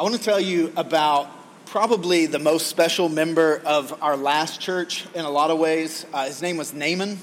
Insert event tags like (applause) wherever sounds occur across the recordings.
I want to tell you about probably the most special member of our last church in a lot of ways. Uh, his name was Naaman,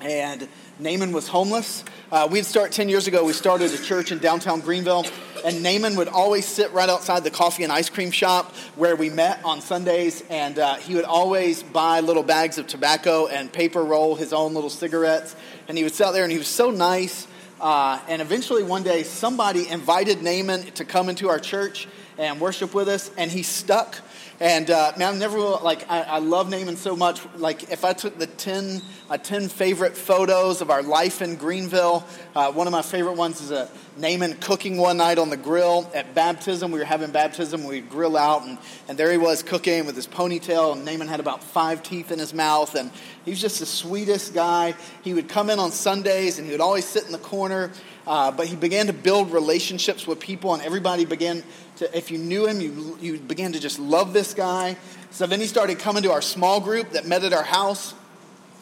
and Naaman was homeless. Uh, we'd start 10 years ago, we started a church in downtown Greenville, and Naaman would always sit right outside the coffee and ice cream shop where we met on Sundays, and uh, he would always buy little bags of tobacco and paper roll his own little cigarettes, and he would sit out there, and he was so nice. Uh, and eventually, one day, somebody invited Naaman to come into our church and worship with us, and he stuck and uh, man, I never like I, I, love Naaman so much. Like if I took the 10, uh, 10 favorite photos of our life in Greenville, uh, one of my favorite ones is a Naaman cooking one night on the grill at baptism. We were having baptism. We'd grill out, and, and there he was cooking with his ponytail. And Naaman had about five teeth in his mouth, and he was just the sweetest guy. He would come in on Sundays, and he would always sit in the corner. Uh, but he began to build relationships with people, and everybody began to, if you knew him, you, you began to just love this guy. So then he started coming to our small group that met at our house.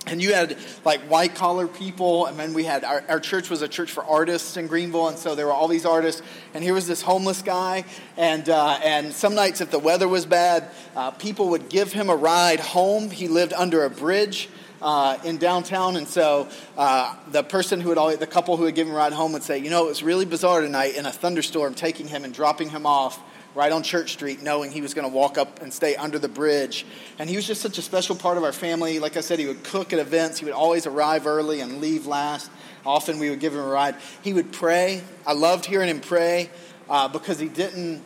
And you had like white collar people, and then we had our, our church was a church for artists in Greenville, and so there were all these artists. And here was this homeless guy, and uh, and some nights if the weather was bad, uh, people would give him a ride home. He lived under a bridge, uh, in downtown, and so uh, the person who had always, the couple who had given him a ride home would say, you know, it was really bizarre tonight in a thunderstorm, taking him and dropping him off right on Church Street, knowing he was going to walk up and stay under the bridge. And he was just such a special part of our family. Like I said, he would cook at events. He would always arrive early and leave last. Often we would give him a ride. He would pray. I loved hearing him pray uh, because he didn't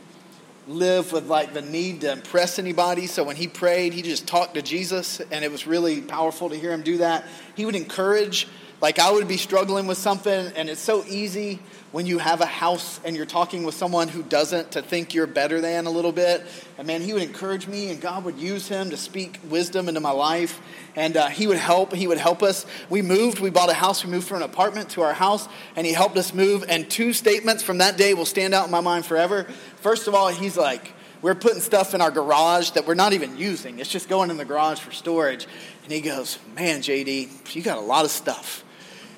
live with like the need to impress anybody. So when he prayed, he just talked to Jesus, and it was really powerful to hear him do that. He would encourage, like I would be struggling with something, and it's so easy when you have a house and you're talking with someone who doesn't to think you're better than a little bit. And man, he would encourage me, and God would use him to speak wisdom into my life. And uh, he would help. He would help us. We moved. We bought a house. We moved from an apartment to our house, and he helped us move. And two statements from that day will stand out in my mind forever. First of all, he's like, we're putting stuff in our garage that we're not even using. It's just going in the garage for storage. And he goes, Man, JD, you got a lot of stuff.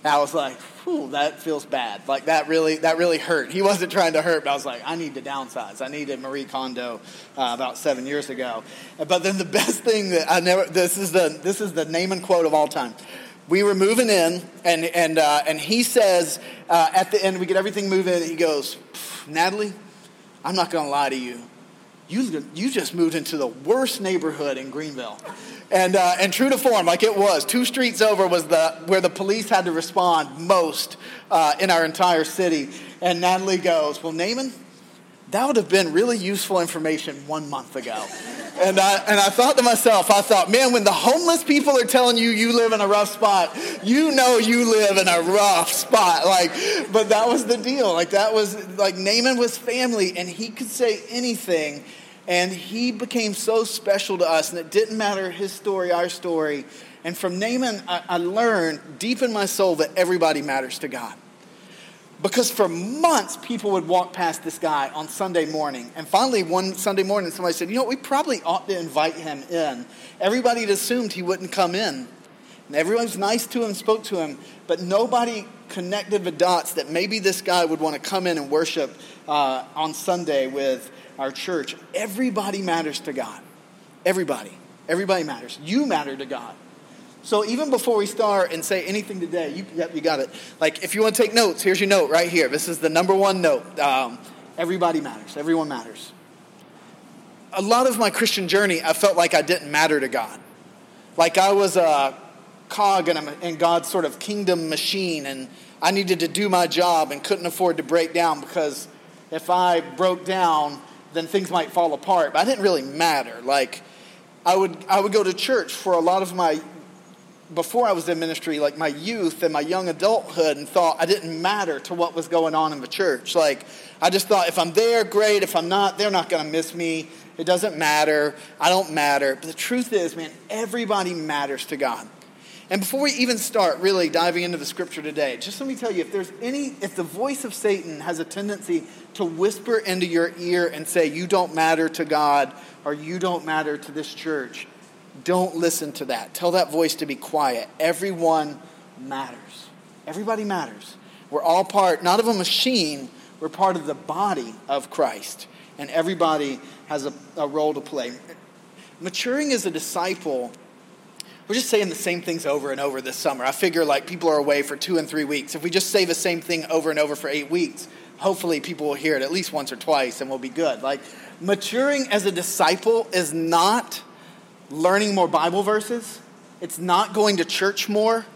And I was like, Whew, that feels bad. Like that really, that really hurt. He wasn't trying to hurt, but I was like, I need to downsize. I needed Marie Kondo uh, about seven years ago. But then the (laughs) best thing that I never, this is the, this is the Naaman quote of all time. We were moving in, and, and, uh, and he says uh, at the end, we get everything moving, and he goes, Natalie, I'm not going to lie to you. You, you just moved into the worst neighborhood in Greenville. And, uh, and true to form, like it was, two streets over was the, where the police had to respond most uh, in our entire city. And Natalie goes, Well, Naaman, that would have been really useful information one month ago. And I, and I thought to myself, I thought, man, when the homeless people are telling you you live in a rough spot, you know you live in a rough spot. Like, but that was the deal. Like, that was, like, Naaman was family, and he could say anything and he became so special to us, and it didn't matter his story, our story. And from Naaman, I, I learned deep in my soul that everybody matters to God. Because for months, people would walk past this guy on Sunday morning. And finally, one Sunday morning, somebody said, You know, we probably ought to invite him in. Everybody had assumed he wouldn't come in. And everyone was nice to him, spoke to him, but nobody connected the dots that maybe this guy would want to come in and worship uh, on Sunday with our church, everybody matters to God. Everybody. Everybody matters. You matter to God. So even before we start and say anything today, you, yep, you got it. Like if you want to take notes, here's your note right here. This is the number one note. Um, everybody matters. Everyone matters. A lot of my Christian journey, I felt like I didn't matter to God. Like I was a cog in, a, in God's sort of kingdom machine, and I needed to do my job and couldn't afford to break down because if I broke down, then things might fall apart. But I didn't really matter. Like, I would, I would go to church for a lot of my, before I was in ministry, like my youth and my young adulthood, and thought I didn't matter to what was going on in the church. Like, I just thought if I'm there, great. If I'm not, they're not going to miss me. It doesn't matter. I don't matter. But the truth is, man, everybody matters to God. And before we even start really diving into the scripture today, just let me tell you if there's any, if the voice of Satan has a tendency to whisper into your ear and say, you don't matter to God or you don't matter to this church, don't listen to that. Tell that voice to be quiet. Everyone matters. Everybody matters. We're all part, not of a machine, We're part of the body of Christ, and everybody has a, a role to play. Maturing as a disciple, we're just saying the same things over and over this summer. I figure like people are away for two and three weeks. If we just say the same thing over and over for eight weeks, hopefully people will hear it at least once or twice and we'll be good. Like maturing as a disciple is not learning more Bible verses. It's not going to church more.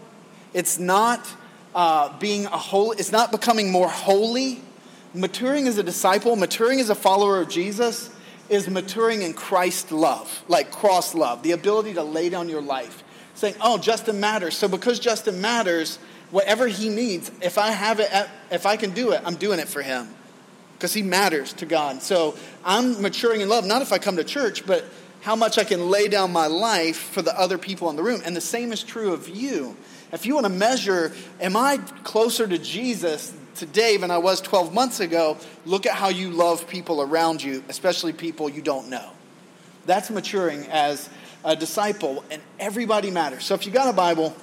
It's not uh, being a holy. It's not becoming more holy. Maturing as a disciple, maturing as a follower of Jesus, is maturing in Christ love, like cross love, the ability to lay down your life, saying, "Oh, Justin matters." So because Justin matters, whatever he needs, if I have it, at, if I can do it, I'm doing it for him because he matters to God. So I'm maturing in love, not if I come to church, but how much I can lay down my life for the other people in the room. And the same is true of you. If you want to measure, am I closer to Jesus today than I was 12 months ago? Look at how you love people around you, especially people you don't know. That's maturing as a disciple, and everybody matters. So if you got a Bible,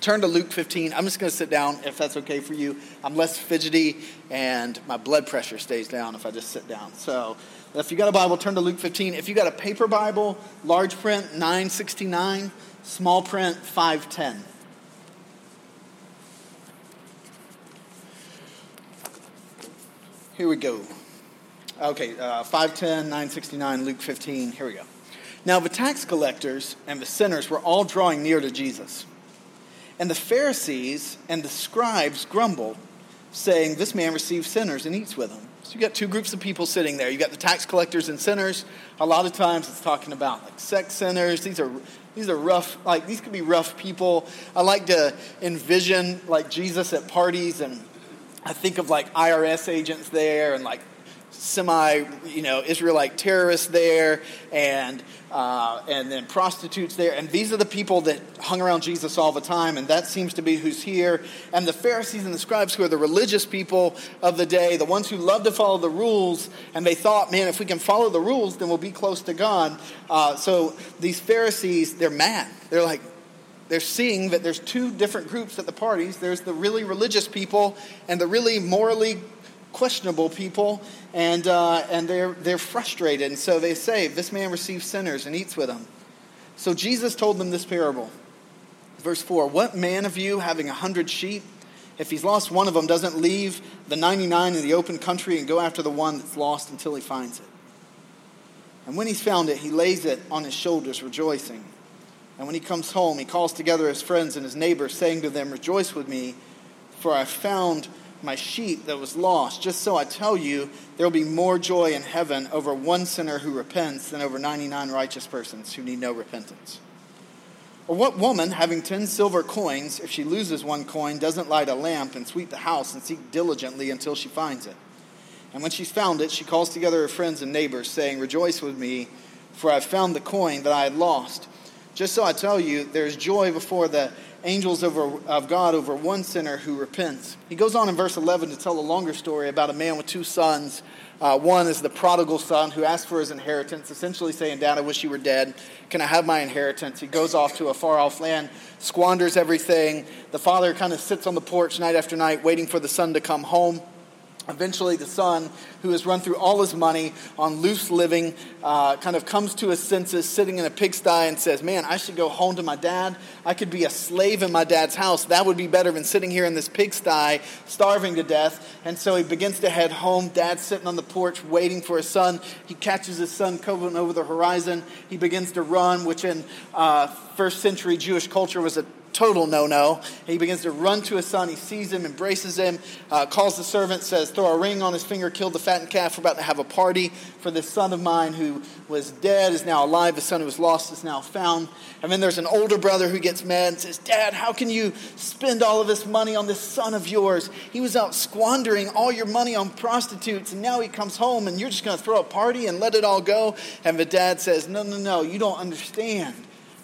turn to Luke 15. I'm just going to sit down if that's okay for you. I'm less fidgety, and my blood pressure stays down if I just sit down. So if you got a Bible, turn to Luke 15. If you got a paper Bible, large print 969, small print 510. Here we go. Okay, uh, 510, 969, Luke 15. Here we go. Now, the tax collectors and the sinners were all drawing near to Jesus. And the Pharisees and the scribes grumbled, saying, This man receives sinners and eats with them. So you got two groups of people sitting there. You got the tax collectors and sinners. A lot of times it's talking about like sex sinners. These are these are rough, like these could be rough people. I like to envision like Jesus at parties and I think of like IRS agents there and like semi, you know, Israelite terrorists there, and uh, and then prostitutes there, and these are the people that hung around Jesus all the time, and that seems to be who's here. And the Pharisees and the scribes, who are the religious people of the day, the ones who love to follow the rules, and they thought, man, if we can follow the rules, then we'll be close to God. Uh, so these Pharisees, they're mad. They're like, they're seeing that there's two different groups at the parties. There's the really religious people and the really morally questionable people, and, uh, and they're, they're frustrated. And so they say, This man receives sinners and eats with them. So Jesus told them this parable. Verse 4 What man of you, having a hundred sheep, if he's lost one of them, doesn't leave the 99 in the open country and go after the one that's lost until he finds it? And when he's found it, he lays it on his shoulders, rejoicing. And when he comes home, he calls together his friends and his neighbors, saying to them, Rejoice with me, for I found my sheep that was lost. Just so I tell you, there will be more joy in heaven over one sinner who repents than over 99 righteous persons who need no repentance. Or what woman, having 10 silver coins, if she loses one coin, doesn't light a lamp and sweep the house and seek diligently until she finds it? And when she's found it, she calls together her friends and neighbors, saying, Rejoice with me, for I've found the coin that I had lost. Just so I tell you, there's joy before the angels over, of God over one sinner who repents. He goes on in verse 11 to tell a longer story about a man with two sons. Uh, one is the prodigal son who asks for his inheritance, essentially saying, Dad, I wish you were dead. Can I have my inheritance? He goes off to a far off land, squanders everything. The father kind of sits on the porch night after night, waiting for the son to come home. Eventually, the son, who has run through all his money on loose living, uh, kind of comes to his senses, sitting in a pigsty, and says, Man, I should go home to my dad. I could be a slave in my dad's house. That would be better than sitting here in this pigsty, starving to death. And so he begins to head home. Dad's sitting on the porch, waiting for his son. He catches his son coming over the horizon. He begins to run, which in uh, first century Jewish culture was a total no no. He begins to run to his son. He sees him, embraces him, uh, calls the servant, says, Throw a ring on his finger, kill the fattened calf. We're about to have a party for this son of mine who was dead, is now alive. The son who was lost is now found. And then there's an older brother who gets mad and says, Dad, how can you spend all of this money on this son of yours? He was out squandering all your money on prostitutes, and now he comes home and you're just going to throw a party and let it all go? And the dad says, No, no, no, you don't understand.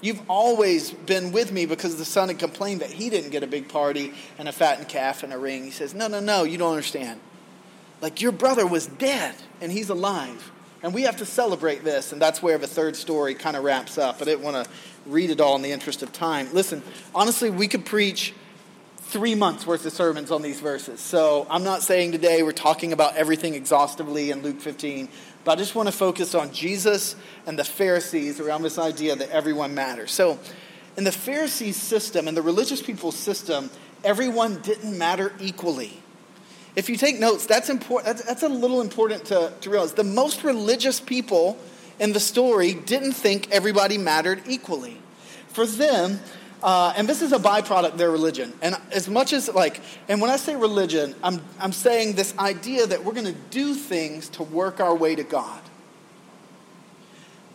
You've always been with me because the son had complained that he didn't get a big party and a fattened calf and a ring. He says, No, no, no, you don't understand. Like your brother was dead and he's alive. And we have to celebrate this. And that's where the third story kind of wraps up. I didn't want to read it all in the interest of time. Listen, honestly, we could preach three months worth of sermons on these verses. So I'm not saying today we're talking about everything exhaustively in Luke 15, but I just want to focus on Jesus and the Pharisees around this idea that everyone matters. So in the Pharisees' system, in the religious people's system, everyone didn't matter equally. If you take notes, that's important. That's, that's a little important to, to realize. The most religious people in the story didn't think everybody mattered equally. For them, uh, and this is a byproduct of their religion. And as much as, like, and when I say religion, I'm, I'm saying this idea that we're going to do things to work our way to God.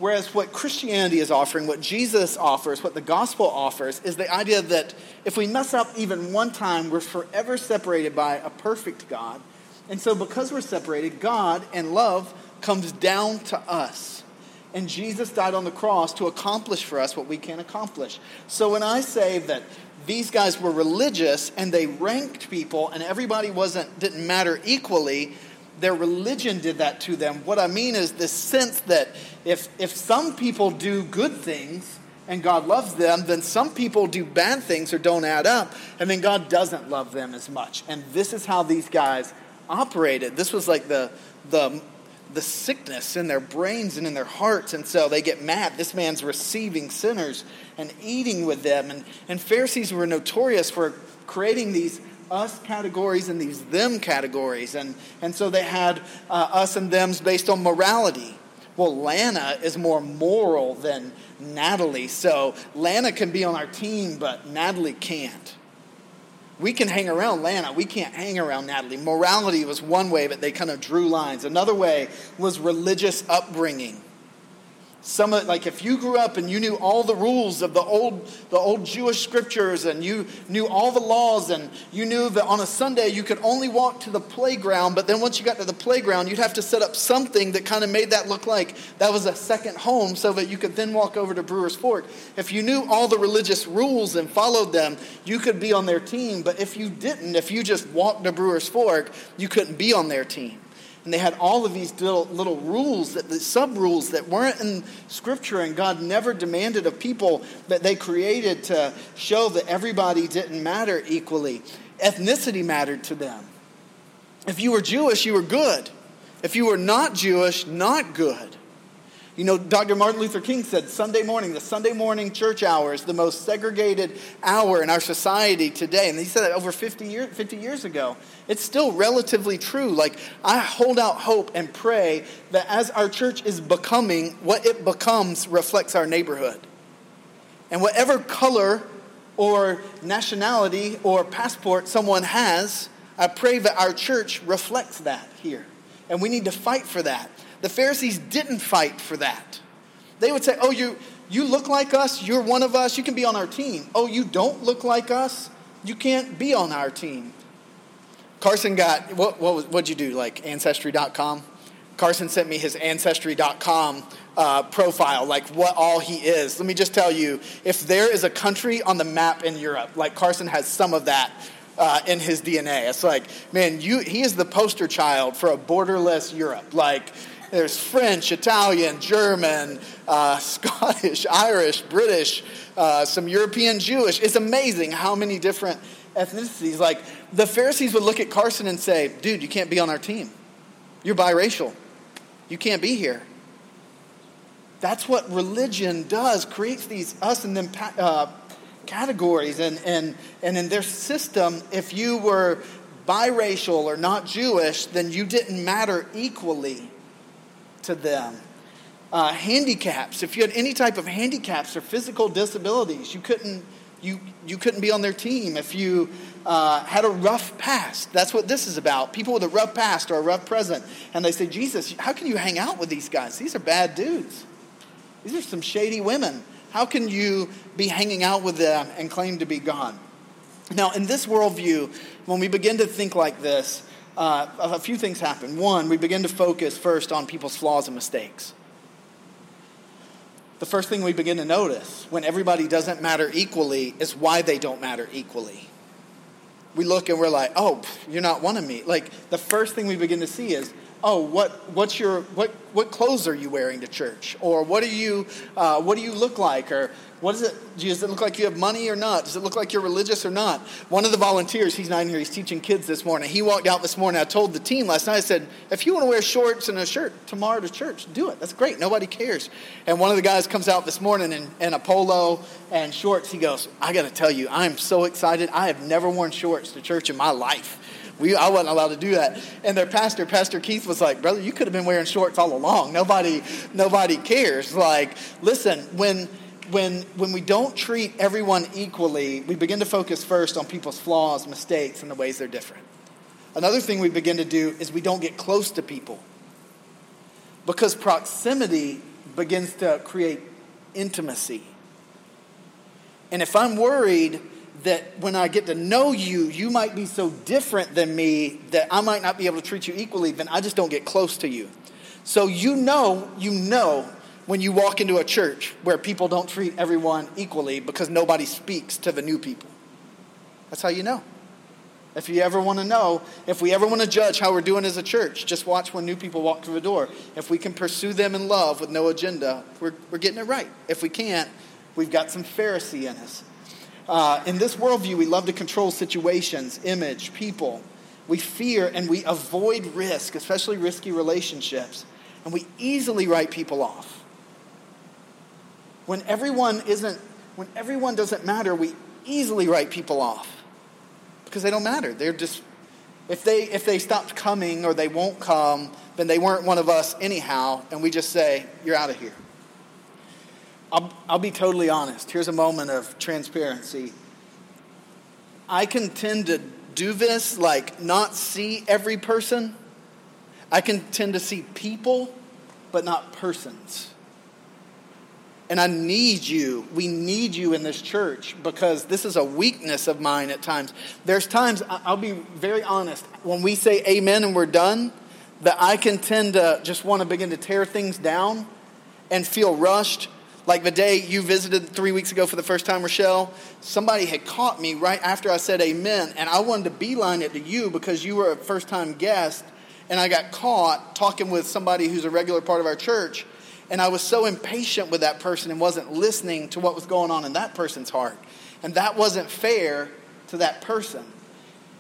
Whereas what Christianity is offering, what Jesus offers, what the gospel offers, is the idea that if we mess up even one time, we're forever separated by a perfect God. And so, because we're separated, God and love comes down to us. And Jesus died on the cross to accomplish for us what we can't accomplish. So, when I say that these guys were religious and they ranked people and everybody wasn't didn't matter equally, their religion did that to them. What I mean is this sense that if, if some people do good things and God loves them, then some people do bad things or don't add up, and then God doesn't love them as much. And this is how these guys operated. This was like the, the, the sickness in their brains and in their hearts. And so they get mad. This man's receiving sinners and eating with them. And, and Pharisees were notorious for creating these us categories and these them categories. And, and so they had uh, us and thems based on morality. Well, Lana is more moral than Natalie. So Lana can be on our team, but Natalie can't. We can hang around Lana. We can't hang around Natalie. Morality was one way, but they kind of drew lines. Another way was religious upbringing some of, like if you grew up and you knew all the rules of the old the old Jewish scriptures and you knew all the laws and you knew that on a Sunday you could only walk to the playground but then once you got to the playground you'd have to set up something that kind of made that look like that was a second home so that you could then walk over to Brewers Fork. If you knew all the religious rules and followed them you could be on their team but if you didn't if you just walked to Brewers Fork you couldn't be on their team and they had all of these little, little rules, that, the sub rules that weren't in Scripture, and God never demanded of people that they created to show that everybody didn't matter equally. Ethnicity mattered to them. If you were Jewish, you were good. If you were not Jewish, not good. You know, Dr. Martin Luther King said Sunday morning, the Sunday morning church hour is the most segregated hour in our society today. And he said that over 50, year, 50 years ago. It's still relatively true. Like, I hold out hope and pray that as our church is becoming, what it becomes reflects our neighborhood. And whatever color or nationality or passport someone has, I pray that our church reflects that here. And we need to fight for that. The Pharisees didn't fight for that. They would say, Oh, you, you look like us, you're one of us, you can be on our team. Oh, you don't look like us, you can't be on our team. Carson got, what, what what'd you do, like Ancestry.com? Carson sent me his Ancestry.com uh, profile, like what all he is. Let me just tell you if there is a country on the map in Europe, like Carson has some of that uh, in his DNA. It's like, man, you, he is the poster child for a borderless Europe. Like, there's French, Italian, German, uh, (laughs) Scottish, Irish, British, uh, some European Jewish. It's amazing how many different ethnicities. Like the Pharisees would look at Carson and say, dude, you can't be on our team. You're biracial. You can't be here. That's what religion does, creates these us and them uh, categories. And, and, and in their system, if you were biracial or not Jewish, then you didn't matter equally to them. Uh, handicaps, if you had any type of handicaps or physical disabilities, you couldn't, you, you couldn't be on their team. If you uh, had a rough past, that's what this is about. People with a rough past or a rough present. And they say, Jesus, how can you hang out with these guys? These are bad dudes. These are some shady women. How can you be hanging out with them and claim to be God? Now, in this worldview, when we begin to think like this, uh, a few things happen. One, we begin to focus first on people's flaws and mistakes. The first thing we begin to notice when everybody doesn't matter equally is why they don't matter equally. We look and we're like, oh, you're not one of me. Like, the first thing we begin to see is oh, what, what's your, what, what clothes are you wearing to church? Or what, are you, uh, what do you look like? Or what is it? Does it look like you have money or not? Does it look like you're religious or not? One of the volunteers, he's not in here, he's teaching kids this morning. He walked out this morning. I told the team last night, I said, if you want to wear shorts and a shirt tomorrow to church, do it. That's great. Nobody cares. And one of the guys comes out this morning in, in a polo and shorts. He goes, I got to tell you, I'm so excited. I have never worn shorts to church in my life. We, I wasn't allowed to do that. And their pastor, Pastor Keith, was like, Brother, you could have been wearing shorts all along. Nobody, nobody cares. Like, listen, when when, when we don't treat everyone equally, we begin to focus first on people's flaws, mistakes, and the ways they're different. Another thing we begin to do is we don't get close to people because proximity begins to create intimacy. And if I'm worried that when I get to know you, you might be so different than me that I might not be able to treat you equally, then I just don't get close to you. So you know, you know when you walk into a church where people don't treat everyone equally because nobody speaks to the new people. That's how you know. If you ever want to know, if we ever want to judge how we're doing as a church, just watch when new people walk through the door. If we can pursue them in love with no agenda, we're, we're getting it right. If we can't, we've got some Pharisee in us. Uh, in this worldview, we love to control situations, image, people. We fear and we avoid risk, especially risky relationships. And we easily write people off when everyone isn't when everyone doesn't matter we easily write people off because they don't matter they're just if they if they stopped coming or they won't come then they weren't one of us anyhow and we just say you're out of here I'll, I'll be totally honest here's a moment of transparency i can tend to do this like not see every person i can tend to see people but not persons and I need you. We need you in this church because this is a weakness of mine at times. There's times, I'll be very honest, when we say amen and we're done, that I can tend to just want to begin to tear things down and feel rushed. Like the day you visited three weeks ago for the first time, Rochelle, somebody had caught me right after I said amen, and I wanted to beeline it to you because you were a first time guest, and I got caught talking with somebody who's a regular part of our church and I was so impatient with that person and wasn't listening to what was going on in that person's heart. And that wasn't fair to that person.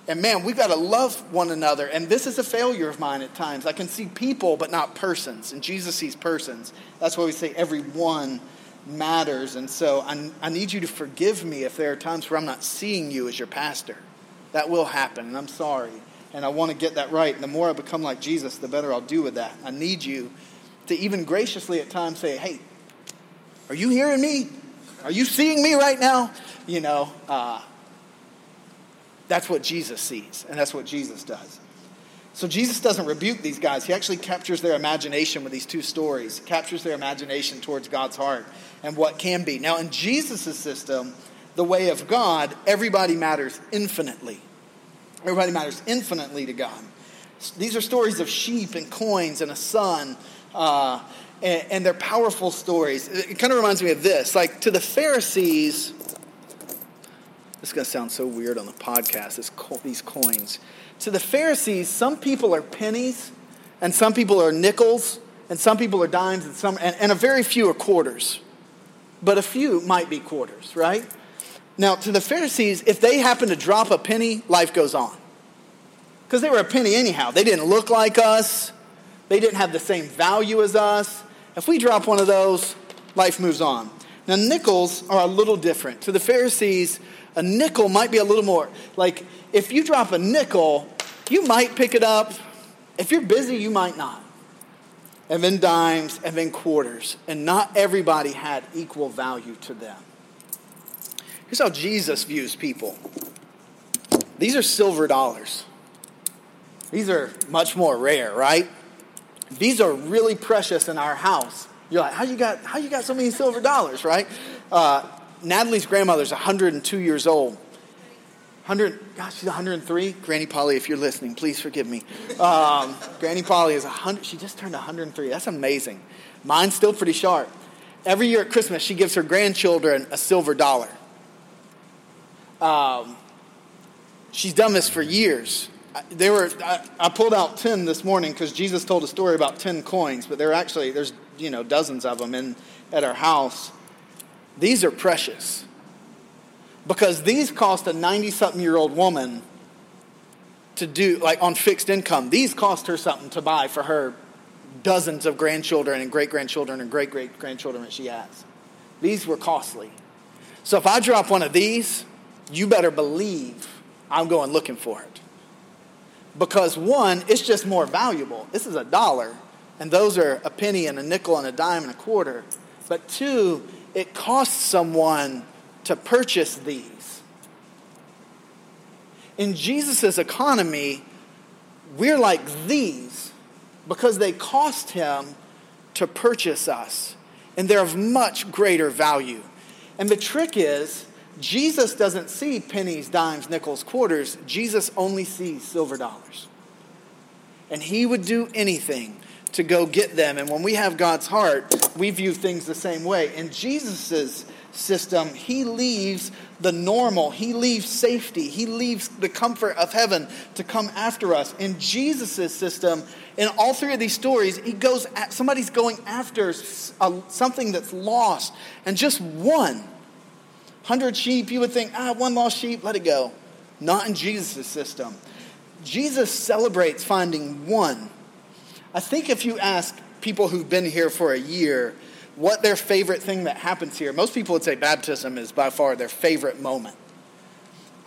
And man, we've got to love one another. And this is a failure of mine at times. I can see people, but not persons. And Jesus sees persons. That's why we say everyone matters. And so I, I need you to forgive me if there are times where I'm not seeing you as your pastor. That will happen, and I'm sorry. And I want to get that right. And the more I become like Jesus, the better I'll do with that. I need you to even graciously at times say, hey, are you hearing me? Are you seeing me right now? You know, uh, that's what Jesus sees, and that's what Jesus does. So Jesus doesn't rebuke these guys. He actually captures their imagination with these two stories, captures their imagination towards God's heart and what can be. Now, in Jesus' system, the way of God, everybody matters infinitely. Everybody matters infinitely to God. These are stories of sheep and coins and a son uh, and, and they're powerful stories. It kind of reminds me of this. Like to the Pharisees, this is going to sound so weird on the podcast, this, these coins. To the Pharisees, some people are pennies, and some people are nickels, and some people are dimes, and, some, and, and a very few are quarters. But a few might be quarters, right? Now, to the Pharisees, if they happen to drop a penny, life goes on. Because they were a penny anyhow. They didn't look like us, they didn't have the same value as us. If we drop one of those, life moves on. Now, nickels are a little different. To the Pharisees, a nickel might be a little more. Like, if you drop a nickel, you might pick it up. If you're busy, you might not. And then dimes, and then quarters. And not everybody had equal value to them. Here's how Jesus views people these are silver dollars. These are much more rare, right? these are really precious in our house. You're like, how you got, how you got so many silver dollars, right? Uh, Natalie's grandmother's 102 years old. 100, gosh, she's 103. Granny Polly, if you're listening, please forgive me. Um, (laughs) Granny Polly is 100, she just turned 103. That's amazing. Mine's still pretty sharp. Every year at Christmas, she gives her grandchildren a silver dollar. Um, she's done this for years. they were, I, I pulled out 10 this morning because Jesus told a story about 10 coins, but there are actually, there's, you know, dozens of them in, at our house. These are precious because these cost a 90 something year old woman to do, like on fixed income. These cost her something to buy for her dozens of grandchildren and great grandchildren and great great grandchildren that she has. These were costly. So if I drop one of these, you better believe I'm going looking for it. Because one, it's just more valuable. This is a dollar, and those are a penny and a nickel and a dime and a quarter. But two, it costs someone to purchase these. In Jesus' economy, we're like these because they cost him to purchase us, and they're of much greater value. And the trick is, Jesus doesn't see pennies, dimes, nickels, quarters. Jesus only sees silver dollars. And he would do anything to go get them. And when we have God's heart, we view things the same way. In Jesus' system, he leaves the normal, he leaves safety, he leaves the comfort of heaven to come after us. In Jesus' system, in all three of these stories, he goes at, somebody's going after something that's lost, and just one. Hundred sheep, you would think, ah, one lost sheep, let it go. Not in Jesus' system. Jesus celebrates finding one I think if you ask people who've been here for a year what their favorite thing that happens here, most people would say baptism is by far their favorite moment.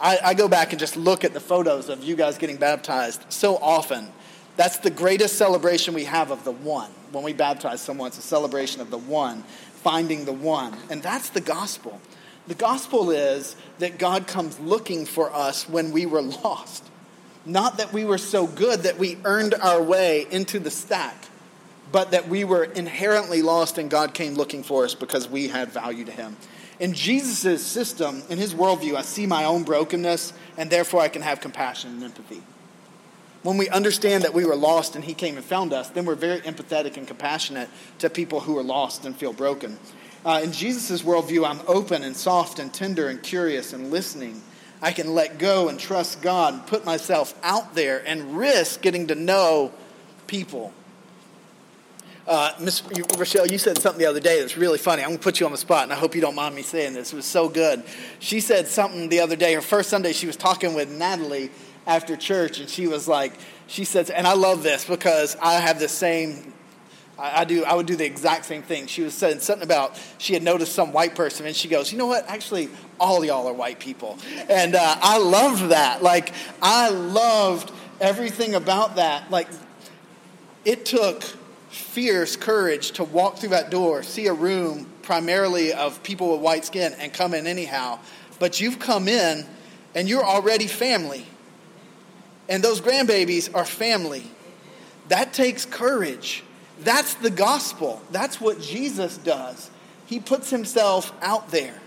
I, I go back and just look at the photos of you guys getting baptized so often. That's the greatest celebration we have of the one. When we baptize someone, it's a celebration of the one, finding the one. And that's the gospel. The gospel is that God comes looking for us when we were (laughs) lost. Not that we were so good that we earned our way into the stack, but that we were inherently lost and God came looking for us because we had value to Him. In Jesus' system, in His worldview, I see my own brokenness and therefore I can have compassion and empathy. When we understand that we were lost and He came and found us, then we're very empathetic and compassionate to people who are lost and feel broken. Uh, in Jesus' worldview, I'm open and soft and tender and curious and listening I can let go and trust God and put myself out there and risk getting to know people. Uh, Miss Rochelle, you said something the other day that's really funny. I'm going to put you on the spot, and I hope you don't mind me saying this. It was so good. She said something the other day. Her first Sunday, she was talking with Natalie after church, and she was like, she said, and I love this because I have the same I, I, do. I would do the exact same thing. She was saying something about she had noticed some white person, and she goes, "You know what? Actually, all y'all are white people," and uh, I loved that. Like I loved everything about that. Like it took fierce courage to walk through that door, see a room primarily of people with white skin, and come in anyhow. But you've come in, and you're already family, and those grandbabies are family. That takes courage. That's the gospel. That's what Jesus does. He puts himself out there.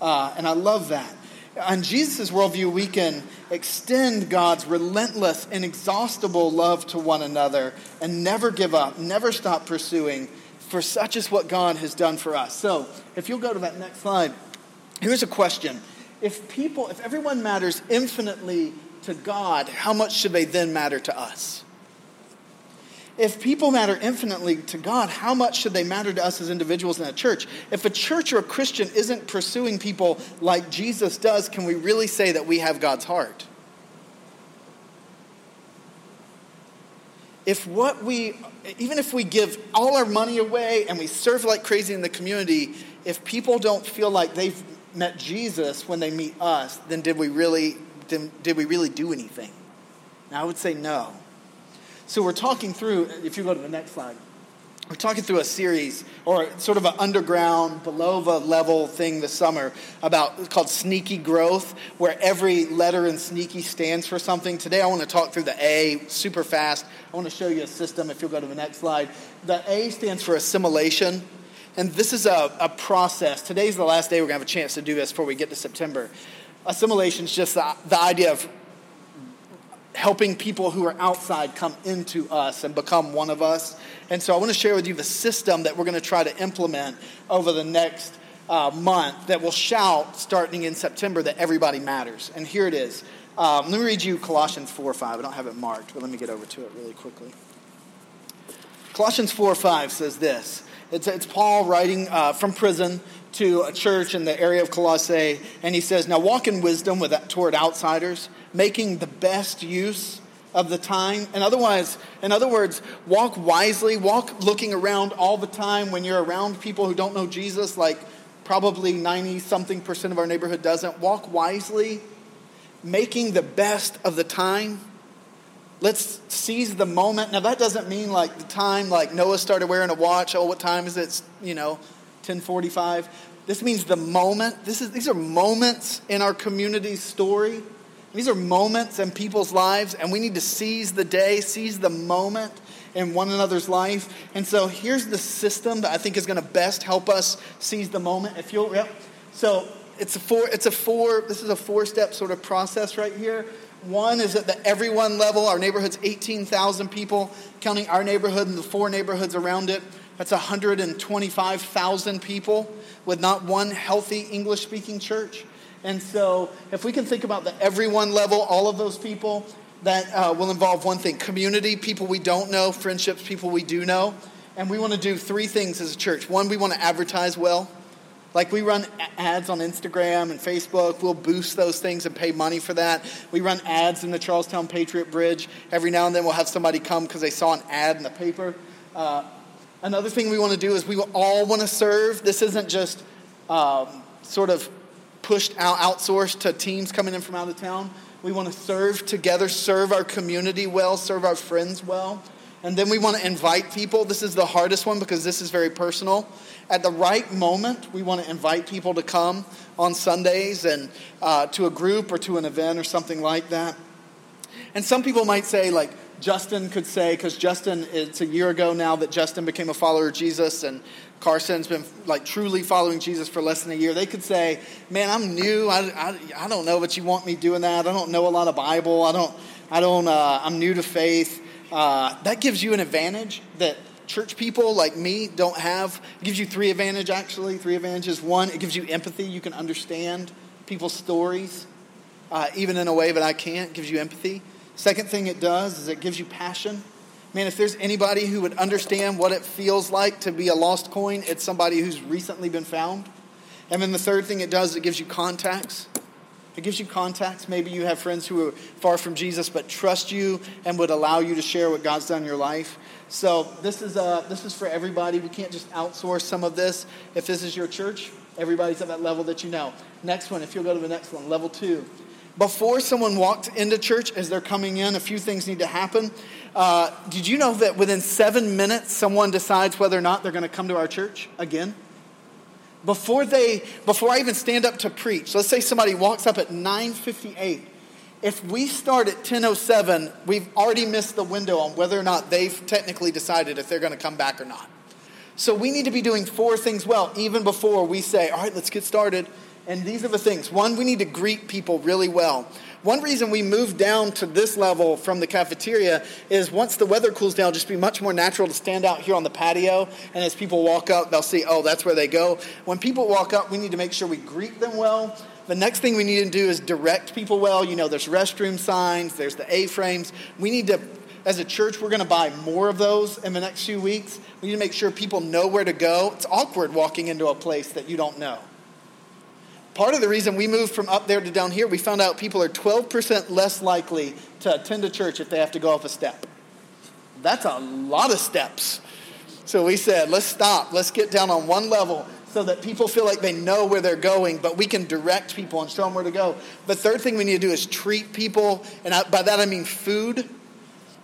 Uh, and I love that. On Jesus' worldview, we can extend God's relentless, inexhaustible love to one another and never give up, never stop pursuing, for such is what God has done for us. So, if you'll go to that next slide, here's a question. If people, if everyone matters infinitely to God, how much should they then matter to us? If people matter infinitely to God, how much should they matter to us as individuals in a church? If a church or a Christian isn't pursuing people like Jesus does, can we really say that we have God's heart? If what we, even if we give all our money away and we serve like crazy in the community, if people don't feel like they've met Jesus when they meet us, then did we really, did, did we really do anything? I would say no. So we're talking through, if you go to the next slide, we're talking through a series or sort of an underground, below the level thing this summer about called sneaky growth, where every letter in sneaky stands for something. Today I want to talk through the A super fast. I want to show you a system if you'll go to the next slide. The A stands for assimilation. And this is a, a process. Today's the last day we're going to have a chance to do this before we get to September. Assimilation is just the, the idea of helping people who are outside come into us and become one of us. And so I want to share with you the system that we're going to try to implement over the next uh, month that will shout, starting in September, that everybody matters. And here it is Um, let me read you Colossians 4 5. I don't have it marked, but let me get over to it really quickly. Colossians 4 5 says this it's, it's Paul writing uh, from prison to a church in the area of Colossae, and he says, Now walk in wisdom with, toward outsiders, making the best use of the time. And otherwise, in other words, walk wisely, walk looking around all the time when you're around people who don't know Jesus, like probably 90 something percent of our neighborhood doesn't. Walk wisely, making the best of the time. Let's seize the moment. Now that doesn't mean like the time like Noah started wearing a watch. Oh, what time is it? It's, you know, 1045. This means the moment. This is, these are moments in our community's story these are moments in people's lives, and we need to seize the day, seize the moment in one another's life. And so here's the system that I think is going to best help us seize the moment. If you'll, yep. So it's a four. It's a four. This is a four-step sort of process right here. One is at the everyone level. Our neighborhood's 18,000 people, counting our neighborhood and the four neighborhoods around it. That's 125,000 people with not one healthy English speaking church. And so, if we can think about the everyone level, all of those people, that uh, will involve one thing community, people we don't know, friendships, people we do know. And we want to do three things as a church. One, we want to advertise well. Like we run ads on Instagram and Facebook. We'll boost those things and pay money for that. We run ads in the Charlestown Patriot Bridge. Every now and then we'll have somebody come because they saw an ad in the paper. Uh, another thing we want to do is we all want to serve. This isn't just um, sort of pushed out, outsourced to teams coming in from out of town. We want to serve together, serve our community well, serve our friends well. And then we want to invite people. This is the hardest one because this is very personal. At the right moment, we want to invite people to come on Sundays and uh, to a group or to an event or something like that. And some people might say, like, Justin could say, because Justin, it's a year ago now that Justin became a follower of Jesus, and Carson's been like truly following Jesus for less than a year. They could say, "Man, I'm new. I, I, I don't know, but you want me doing that. I don't know a lot of Bible. I don't. I don't. Uh, I'm new to faith." Uh, that gives you an advantage that church people like me don't have. It gives you three advantage actually. Three advantages. One, it gives you empathy. You can understand people's stories, uh, even in a way that I can't. It gives you empathy. Second thing it does is it gives you passion. Man, if there's anybody who would understand what it feels like to be a lost coin, it's somebody who's recently been found. And then the third thing it does, is it gives you contacts. It gives you contacts. Maybe you have friends who are far from Jesus but trust you and would allow you to share what God's done in your life. So this is, uh, this is for everybody. We can't just outsource some of this. If this is your church, everybody's at that level that you know. Next one, if you'll go to the next one, level two before someone walked into church, as they're coming in, a few things need to happen. Uh, did you know that within seven minutes, someone decides whether or not they're going to come to our church again? Before they, before I even stand up to preach, let's say somebody walks up at 9:58. If we start at 10:07, we've already missed the window on whether or not they've technically decided if they're going to come back or not. So we need to be doing four things well, even before we say, "All right, let's get started." And these are the things. One, we need to greet people really well. One reason we moved down to this level from the cafeteria is once the weather cools down, just be much more natural to stand out here on the patio. And as people walk up, they'll see, oh, that's where they go. When people walk up, we need to make sure we greet them well. The next thing we need to do is direct people well. You know, there's restroom signs, there's the A frames. We need to as a church, we're going to buy more of those in the next few weeks. We need to make sure people know where to go. It's awkward walking into a place that you don't know. Part of the reason we moved from up there to down here, we found out people are 12% less likely to attend a church if they have to go up a step. That's a lot of steps. So we said, let's stop. Let's get down on one level so that people feel like they know where they're going, but we can direct people and show them where to go. The third thing we need to do is treat people, and by that I mean food.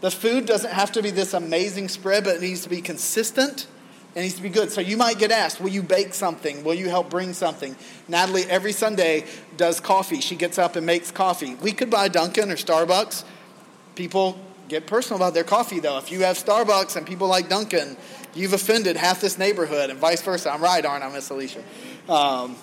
The food doesn't have to be this amazing spread, but it needs to be consistent it needs to be good. So you might get asked, will you bake something? Will you help bring something? Natalie every Sunday does coffee. She gets up and makes coffee. We could buy Dunkin' or Starbucks. People get personal about their coffee though. If you have Starbucks and people like Dunkin', you've offended half this neighborhood and vice versa. I'm right, aren't I, Miss Alicia? Um,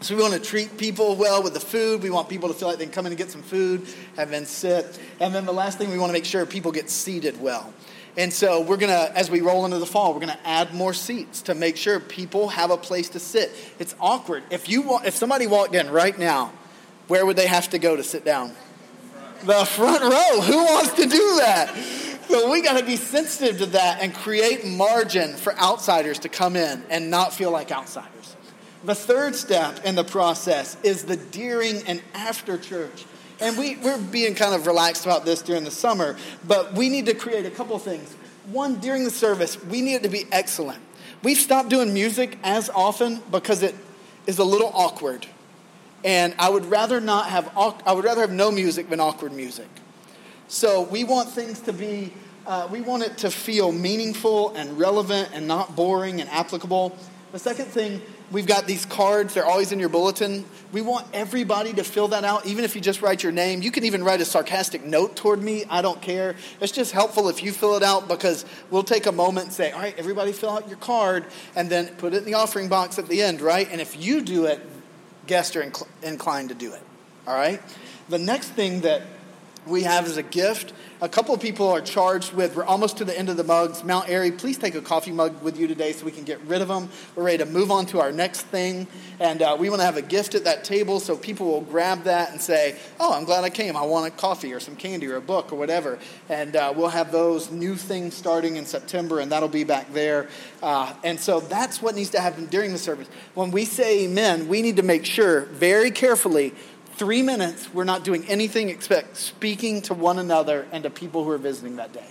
so we want to treat people well with the food. We want people to feel like they can come in and get some food and then sit. And then the last thing we want to make sure people get seated well. And so we're going to, as we roll into the fall, we're going to add more seats to make sure people have a place to sit. It's awkward. If, you, if somebody walked in right now, where would they have to go to sit down? The front row. Who wants to do that? So we got to be sensitive to that and create margin for outsiders to come in and not feel like outsiders. The third step in the process is the during and after church. And we, we're being kind of relaxed about this during the summer, but we need to create a couple things. One, during the service, we need it to be excellent. We've stopped doing music as often because it is a little awkward. And I would rather not have, I would rather have no music than awkward music. So we want things to be, uh, we want it to feel meaningful and relevant and not boring and applicable. The second thing, we've got these cards, they're always in your bulletin. We want everybody to fill that out, even if you just write your name. You can even write a sarcastic note toward me. I don't care. It's just helpful if you fill it out because we'll take a moment and say, all right, everybody fill out your card and then put it in the offering box at the end, right? And if you do it, guests are inc- inclined to do it, all right? The next thing that we have as a gift a couple of people are charged with, we're almost to the end of the mugs. Mount Airy, please take a coffee mug with you today so we can get rid of them. We're ready to move on to our next thing. And uh, we want to have a gift at that table so people will grab that and say, oh, I'm glad I came. I want a coffee or some candy or a book or whatever. And uh, we'll have those new things starting in September, and that'll be back there. Uh, and so that's what needs to happen during the service. When we say amen, we need to make sure very carefully three minutes, we're not doing anything except speaking to one another and to people who are visiting that day.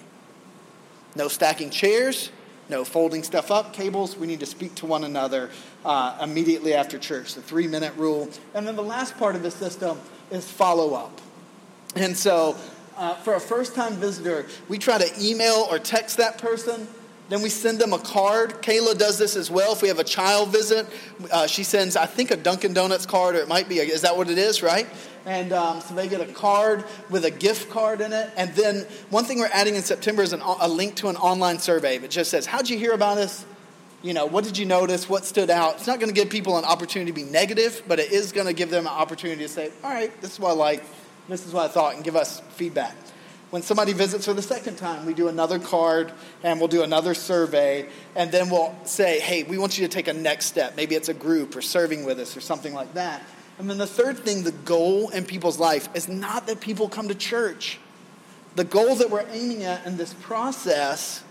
No stacking chairs, no folding stuff up, cables. We need to speak to one another uh, immediately after church, the three minute rule. And then the last part of the system is follow up. And so, uh, for a first time visitor, we try to email or text that person then we send them a card. Kayla does this as well. If we have a child visit, uh, she sends, I think, a Dunkin' Donuts card, or it might be, a, is that what it is, right? And um, so they get a card with a gift card in it. And then one thing we're adding in September is an, a link to an online survey that just says, How'd you hear about us? You know, what did you notice? What stood out? It's not going to give people an opportunity to be negative, but it is going to give them an opportunity to say, All right, this is what I like, this is what I thought, and give us feedback. When somebody visits for the second time, we do another card and we'll do another survey, and then we'll say, hey, we want you to take a next step. Maybe it's a group or serving with us or something like that. And then the third thing, the goal in people's life is not that people come to church. The goal that we're aiming at in this process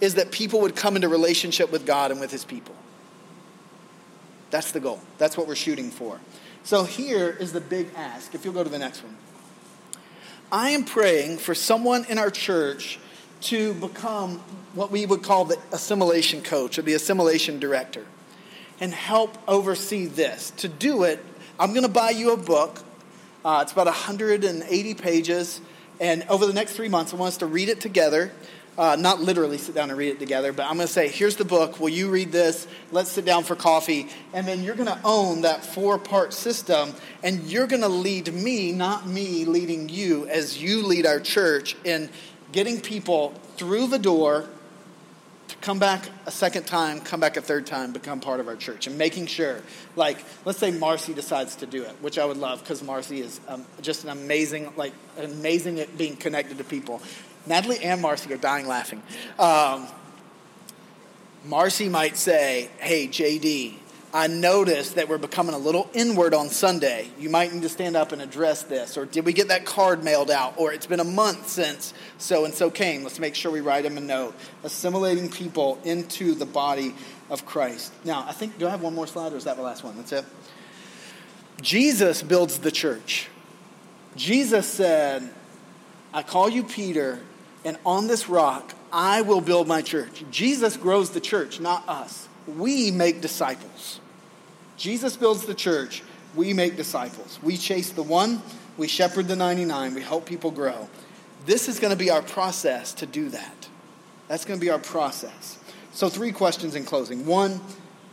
is that people would come into relationship with God and with his people. That's the goal. That's what we're shooting for. So here is the big ask. If you'll go to the next one. I am praying for someone in our church to become what we would call the assimilation coach or the assimilation director and help oversee this. To do it, I'm going to buy you a book. Uh, it's about 180 pages. And over the next three months, I want us to read it together uh, not literally sit down and read it together, but I'm going to say, here's the book. Will you read this? Let's sit down for coffee. And then you're going to own that four part system, and you're going to lead me, not me leading you, as you lead our church in getting people through the door to come back a second time, come back a third time, become part of our church, and making sure, like, let's say Marcy decides to do it, which I would love because Marcy is um, just an amazing, like, amazing at being connected to people. Natalie and Marcy are dying laughing. Um, Marcy might say, Hey, JD, I noticed that we're becoming a little inward on Sunday. You might need to stand up and address this. Or did we get that card mailed out? Or it's been a month since so and so came. Let's make sure we write them a note. Assimilating people into the body of Christ. Now, I think, do I have one more slide or is that the last one? That's it. Jesus builds the church. Jesus said, I call you Peter, and on this rock I will build my church. Jesus grows the church, not us. We make disciples. Jesus builds the church. We make disciples. We chase the one, we shepherd the 99, we help people grow. This is going to be our process to do that. That's going to be our process. So, three questions in closing. One,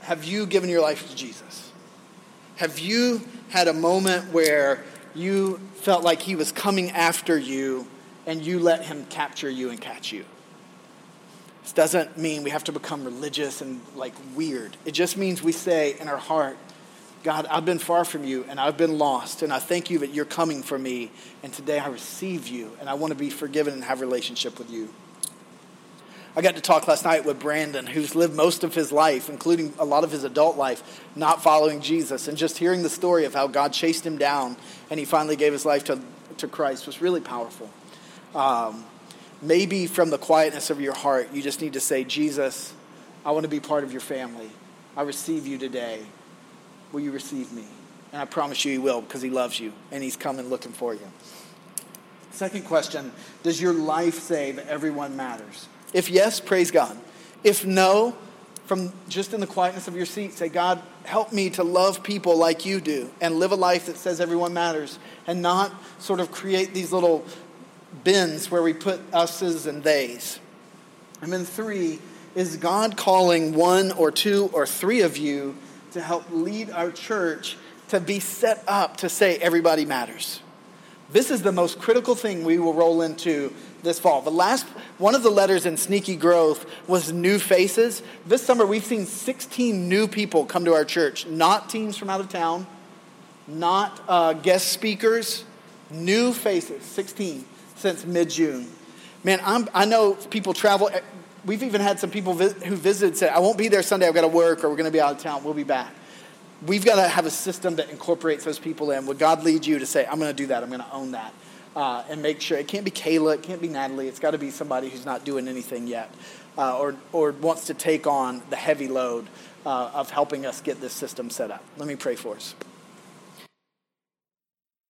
have you given your life to Jesus? Have you had a moment where you felt like he was coming after you and you let him capture you and catch you. This doesn't mean we have to become religious and like weird. It just means we say in our heart, God, I've been far from you and I've been lost, and I thank you that you're coming for me, and today I receive you, and I want to be forgiven and have a relationship with you. I got to talk last night with Brandon, who's lived most of his life, including a lot of his adult life, not following Jesus, and just hearing the story of how God chased him down and he finally gave his life to to Christ was really powerful. Um, maybe from the quietness of your heart, you just need to say, Jesus, I want to be part of your family. I receive you today. Will you receive me? And I promise you he will because he loves you and he's coming looking for you. Second question Does your life say everyone matters? If yes, praise God. If no, from just in the quietness of your seat, say, God, help me to love people like you do and live a life that says everyone matters and not sort of create these little bins where we put us's and they's. And then three, is God calling one or two or three of you to help lead our church to be set up to say everybody matters? This is the most critical thing we will roll into this fall. The last one of the letters in Sneaky Growth was new faces. This summer we've seen 16 new people come to our church, not teams from out of town, not uh, guest speakers, new faces, 16 since mid June. Man, I'm, i know people travel. We've even had some people who visited say, I won't be there Sunday, I've got to work, or we're going to be out of town, we'll be back. We've got to have a system that incorporates those people in. Would God lead you to say, I'm going to do that, I'm going to own that? Uh, and make sure it can't be Kayla, it can't be Natalie, it's got to be somebody who's not doing anything yet uh, or, or wants to take on the heavy load uh, of helping us get this system set up. Let me pray for us.